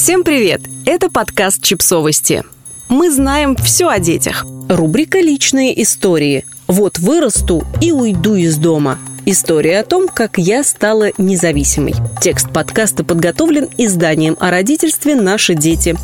Всем привет! Это подкаст «Чипсовости». Мы знаем все о детях. Рубрика «Личные истории». Вот вырасту и уйду из дома. История о том, как я стала независимой. Текст подкаста подготовлен изданием о родительстве «Наши дети».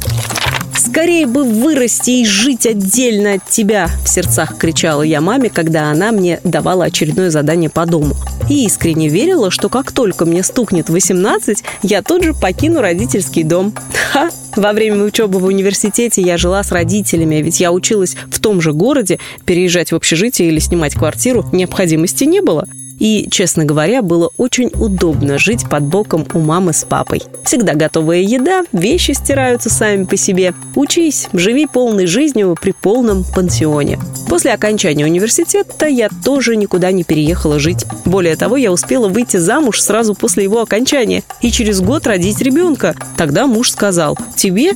«Скорее бы вырасти и жить отдельно от тебя!» В сердцах кричала я маме, когда она мне давала очередное задание по дому. И искренне верила, что как только мне стукнет 18, я тут же покину родительский дом. Ха! Во время учебы в университете я жила с родителями, ведь я училась в том же городе, переезжать в общежитие или снимать квартиру необходимости не было. И, честно говоря, было очень удобно жить под боком у мамы с папой. Всегда готовая еда, вещи стираются сами по себе. Учись, живи полной жизнью при полном пансионе. После окончания университета я тоже никуда не переехала жить. Более того, я успела выйти замуж сразу после его окончания и через год родить ребенка. Тогда муж сказал, тебе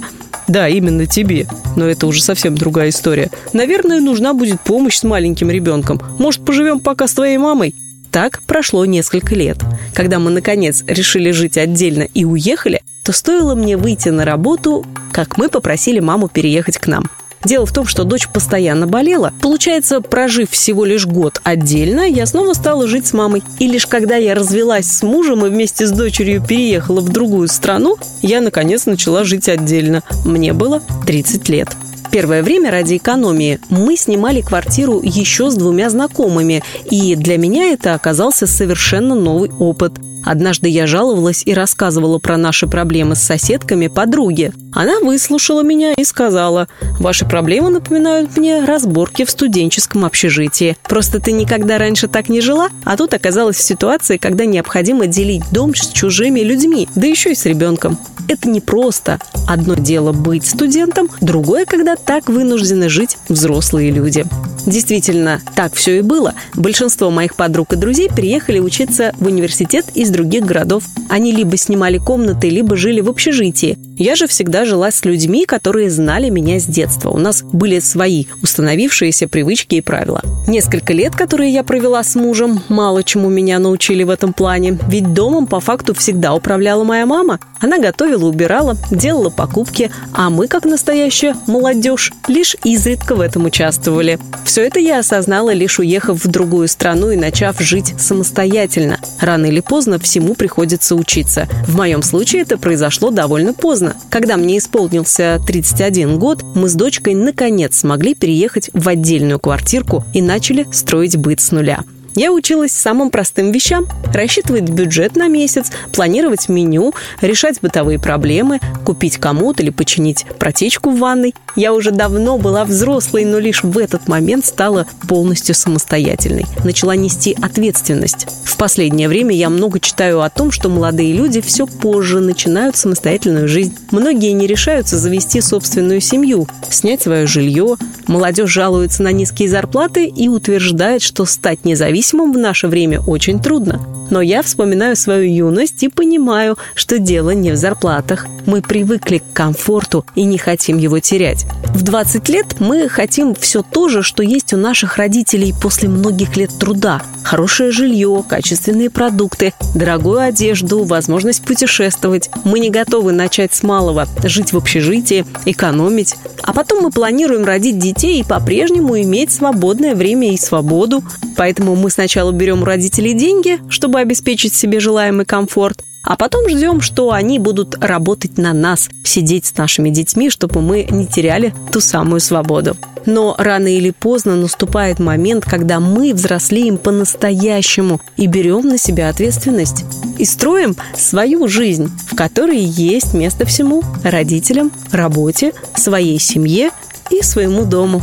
да, именно тебе. Но это уже совсем другая история. Наверное, нужна будет помощь с маленьким ребенком. Может, поживем пока с твоей мамой? Так прошло несколько лет. Когда мы, наконец, решили жить отдельно и уехали, то стоило мне выйти на работу, как мы попросили маму переехать к нам. Дело в том, что дочь постоянно болела. Получается, прожив всего лишь год отдельно, я снова стала жить с мамой. И лишь когда я развелась с мужем и вместе с дочерью переехала в другую страну, я, наконец, начала жить отдельно. Мне было 30 лет. Первое время ради экономии мы снимали квартиру еще с двумя знакомыми, и для меня это оказался совершенно новый опыт. Однажды я жаловалась и рассказывала про наши проблемы с соседками подруге. Она выслушала меня и сказала, «Ваши проблемы напоминают мне разборки в студенческом общежитии. Просто ты никогда раньше так не жила, а тут оказалась в ситуации, когда необходимо делить дом с чужими людьми, да еще и с ребенком. Это не просто. Одно дело быть студентом, другое, когда так вынуждены жить взрослые люди. Действительно, так все и было. Большинство моих подруг и друзей приехали учиться в университет из других городов. Они либо снимали комнаты, либо жили в общежитии. Я же всегда жила с людьми, которые знали меня с детства. У нас были свои установившиеся привычки и правила. Несколько лет, которые я провела с мужем, мало чему меня научили в этом плане. Ведь домом по факту всегда управляла моя мама. Она готовила, убирала, делала покупки, а мы, как настоящая молодежь, лишь изредка в этом участвовали. Все это я осознала, лишь уехав в другую страну и начав жить самостоятельно. Рано или поздно всему приходится учиться. В моем случае это произошло довольно поздно. Когда мне исполнился 31 год, мы с дочкой наконец смогли переехать в отдельную квартирку и начали строить быт с нуля. Я училась самым простым вещам – рассчитывать бюджет на месяц, планировать меню, решать бытовые проблемы, купить комод или починить протечку в ванной. Я уже давно была взрослой, но лишь в этот момент стала полностью самостоятельной. Начала нести ответственность. В последнее время я много читаю о том, что молодые люди все позже начинают самостоятельную жизнь. Многие не решаются завести собственную семью, снять свое жилье. Молодежь жалуется на низкие зарплаты и утверждает, что стать независимым независимым в наше время очень трудно. Но я вспоминаю свою юность и понимаю, что дело не в зарплатах. Мы привыкли к комфорту и не хотим его терять. В 20 лет мы хотим все то же, что есть у наших родителей после многих лет труда. Хорошее жилье, качественные продукты, дорогую одежду, возможность путешествовать. Мы не готовы начать с малого, жить в общежитии, экономить. А потом мы планируем родить детей и по-прежнему иметь свободное время и свободу. Поэтому мы сначала берем у родителей деньги, чтобы обеспечить себе желаемый комфорт, а потом ждем, что они будут работать на нас, сидеть с нашими детьми, чтобы мы не теряли ту самую свободу. Но рано или поздно наступает момент, когда мы взрослеем по-настоящему и берем на себя ответственность. И строим свою жизнь, в которой есть место всему – родителям, работе, своей семье и своему дому.